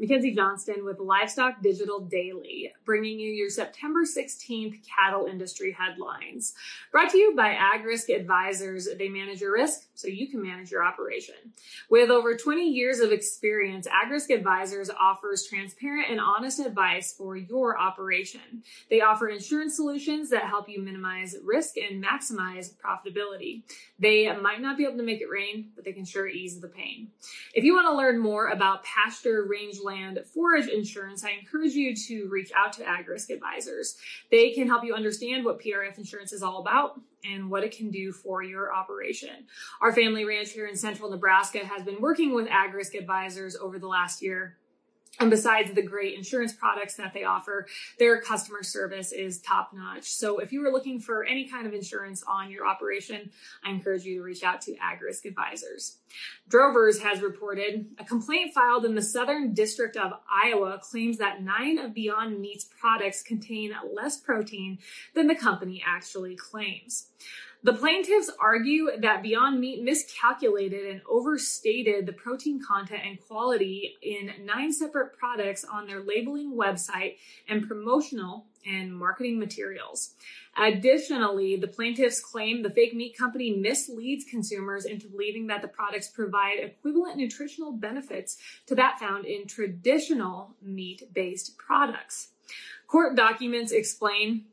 Mackenzie Johnston with Livestock Digital Daily, bringing you your September 16th cattle industry headlines. Brought to you by AgRisk Advisors. They manage your risk so you can manage your operation. With over 20 years of experience, AgRisk Advisors offers transparent and honest advice for your operation. They offer insurance solutions that help you minimize risk and maximize profitability. They might not be able to make it rain, but they can sure ease the pain. If you want to learn more about pasture rangeland forage insurance, I encourage you to reach out to AgRisk Advisors. They can help you understand what PRF insurance is all about and what it can do for your operation. Our family ranch here in central Nebraska has been working with AgRisk Advisors over the last year and besides the great insurance products that they offer, their customer service is top notch. So if you are looking for any kind of insurance on your operation, I encourage you to reach out to AgRisk Advisors. Drovers has reported a complaint filed in the Southern District of Iowa claims that nine of Beyond Meat's products contain less protein than the company actually claims. The plaintiffs argue that Beyond Meat miscalculated and overstated the protein content and quality in nine separate products on their labeling website and promotional and marketing materials. Additionally, the plaintiffs claim the fake meat company misleads consumers into believing that the products provide equivalent nutritional benefits to that found in traditional meat based products. Court documents explain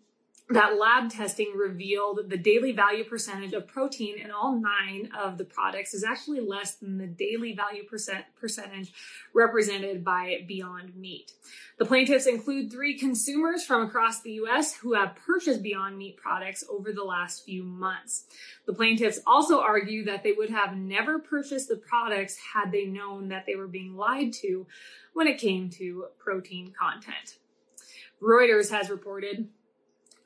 that lab testing revealed the daily value percentage of protein in all nine of the products is actually less than the daily value percent percentage represented by Beyond Meat. The plaintiffs include three consumers from across the U.S. who have purchased Beyond Meat products over the last few months. The plaintiffs also argue that they would have never purchased the products had they known that they were being lied to when it came to protein content. Reuters has reported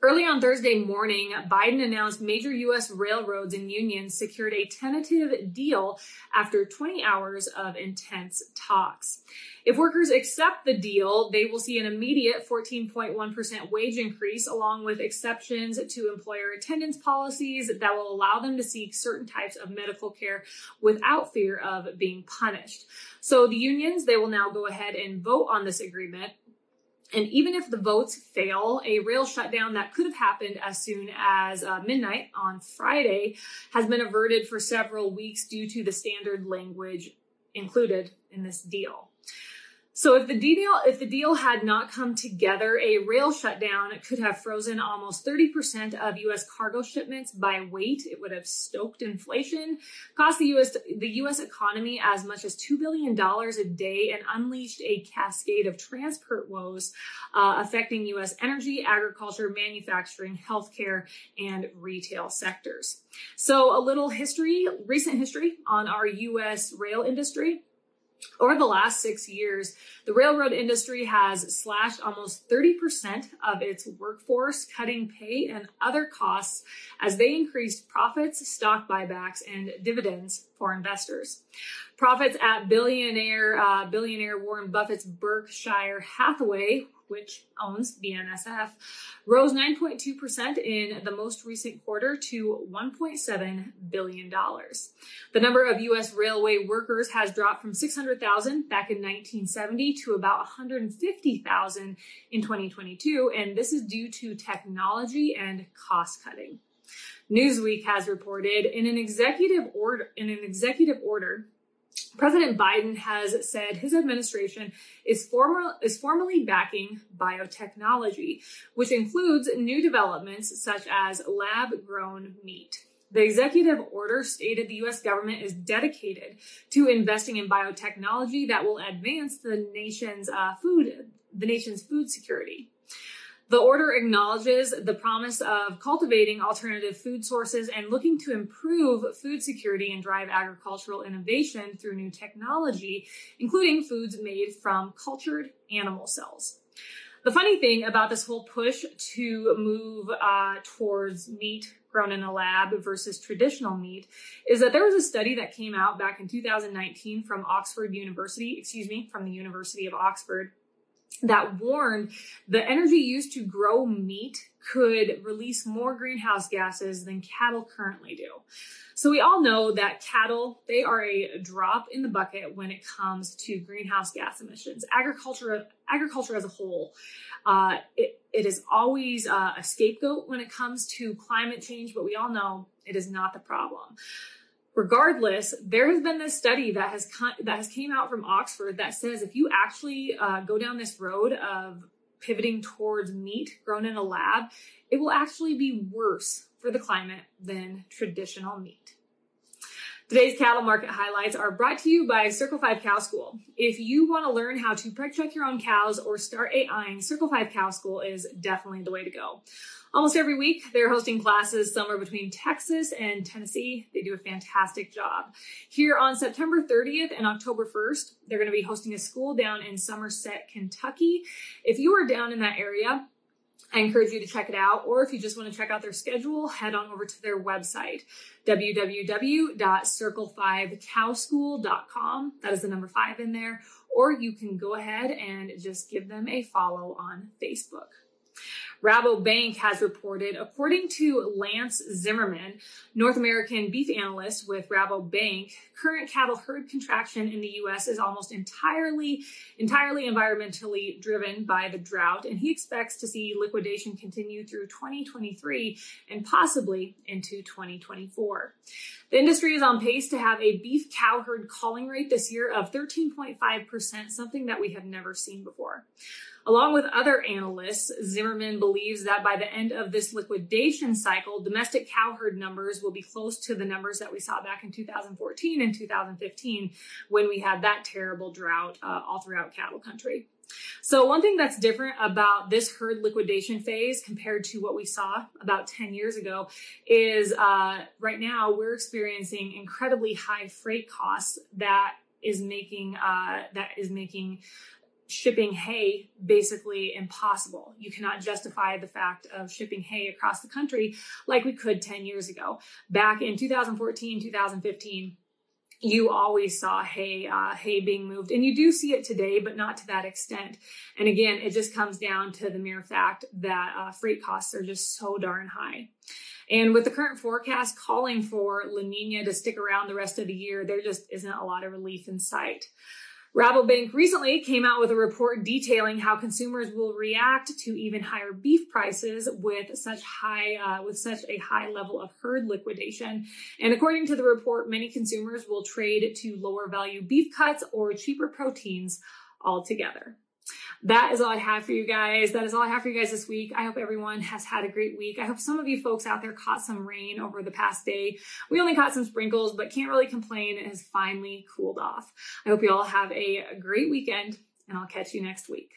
Early on Thursday morning, Biden announced major U.S. railroads and unions secured a tentative deal after 20 hours of intense talks. If workers accept the deal, they will see an immediate 14.1% wage increase, along with exceptions to employer attendance policies that will allow them to seek certain types of medical care without fear of being punished. So the unions, they will now go ahead and vote on this agreement. And even if the votes fail, a rail shutdown that could have happened as soon as uh, midnight on Friday has been averted for several weeks due to the standard language included in this deal. So if the deal if the deal had not come together, a rail shutdown could have frozen almost 30% of US cargo shipments by weight. It would have stoked inflation, cost the US the US economy as much as 2 billion dollars a day and unleashed a cascade of transport woes uh, affecting US energy, agriculture, manufacturing, healthcare and retail sectors. So a little history, recent history on our US rail industry. Over the last six years, the railroad industry has slashed almost 30% of its workforce, cutting pay and other costs as they increased profits, stock buybacks, and dividends for investors. Profits at billionaire uh, billionaire Warren Buffett's Berkshire Hathaway which owns BNSF, rose 9.2% in the most recent quarter to $1.7 billion. The number of U.S. railway workers has dropped from 600,000 back in 1970 to about 150,000 in 2022, and this is due to technology and cost cutting. Newsweek has reported in an executive order in an executive order President Biden has said his administration is, formal, is formally backing biotechnology, which includes new developments such as lab grown meat. The executive order stated the US government is dedicated to investing in biotechnology that will advance the nation's uh, food, the nation's food security. The order acknowledges the promise of cultivating alternative food sources and looking to improve food security and drive agricultural innovation through new technology, including foods made from cultured animal cells. The funny thing about this whole push to move uh, towards meat grown in a lab versus traditional meat is that there was a study that came out back in 2019 from Oxford University, excuse me, from the University of Oxford that warned the energy used to grow meat could release more greenhouse gases than cattle currently do. So we all know that cattle, they are a drop in the bucket when it comes to greenhouse gas emissions. Agriculture, agriculture as a whole, uh, it, it is always uh, a scapegoat when it comes to climate change, but we all know it is not the problem regardless, there has been this study that has that has came out from Oxford that says if you actually uh, go down this road of pivoting towards meat grown in a lab, it will actually be worse for the climate than traditional meat. Today's cattle market highlights are brought to you by Circle 5 Cow School. If you want to learn how to preg check your own cows or start AIing, Circle 5 Cow School is definitely the way to go. Almost every week, they're hosting classes somewhere between Texas and Tennessee. They do a fantastic job. Here on September 30th and October 1st, they're going to be hosting a school down in Somerset, Kentucky. If you are down in that area, I encourage you to check it out. Or if you just want to check out their schedule, head on over to their website, www.circle5cowschool.com. That is the number five in there. Or you can go ahead and just give them a follow on Facebook. Rabobank has reported, according to Lance Zimmerman, North American beef analyst with Rabobank, current cattle herd contraction in the U.S. is almost entirely, entirely environmentally driven by the drought, and he expects to see liquidation continue through 2023 and possibly into 2024. The industry is on pace to have a beef cow herd calling rate this year of 13.5%, something that we have never seen before. Along with other analysts, Zimmerman believes that by the end of this liquidation cycle, domestic cow herd numbers will be close to the numbers that we saw back in 2014 and 2015 when we had that terrible drought uh, all throughout cattle country. So one thing that's different about this herd liquidation phase compared to what we saw about 10 years ago is uh, right now we're experiencing incredibly high freight costs that is making uh, that is making shipping hay basically impossible. You cannot justify the fact of shipping hay across the country like we could 10 years ago. Back in 2014, 2015, you always saw hay uh, hay being moved and you do see it today but not to that extent and again it just comes down to the mere fact that uh, freight costs are just so darn high and with the current forecast calling for la nina to stick around the rest of the year there just isn't a lot of relief in sight Rabobank recently came out with a report detailing how consumers will react to even higher beef prices with such high uh, with such a high level of herd liquidation. And according to the report, many consumers will trade to lower value beef cuts or cheaper proteins altogether that is all I have for you guys. That is all I have for you guys this week. I hope everyone has had a great week. I hope some of you folks out there caught some rain over the past day. We only caught some sprinkles, but can't really complain. It has finally cooled off. I hope you all have a great weekend and I'll catch you next week.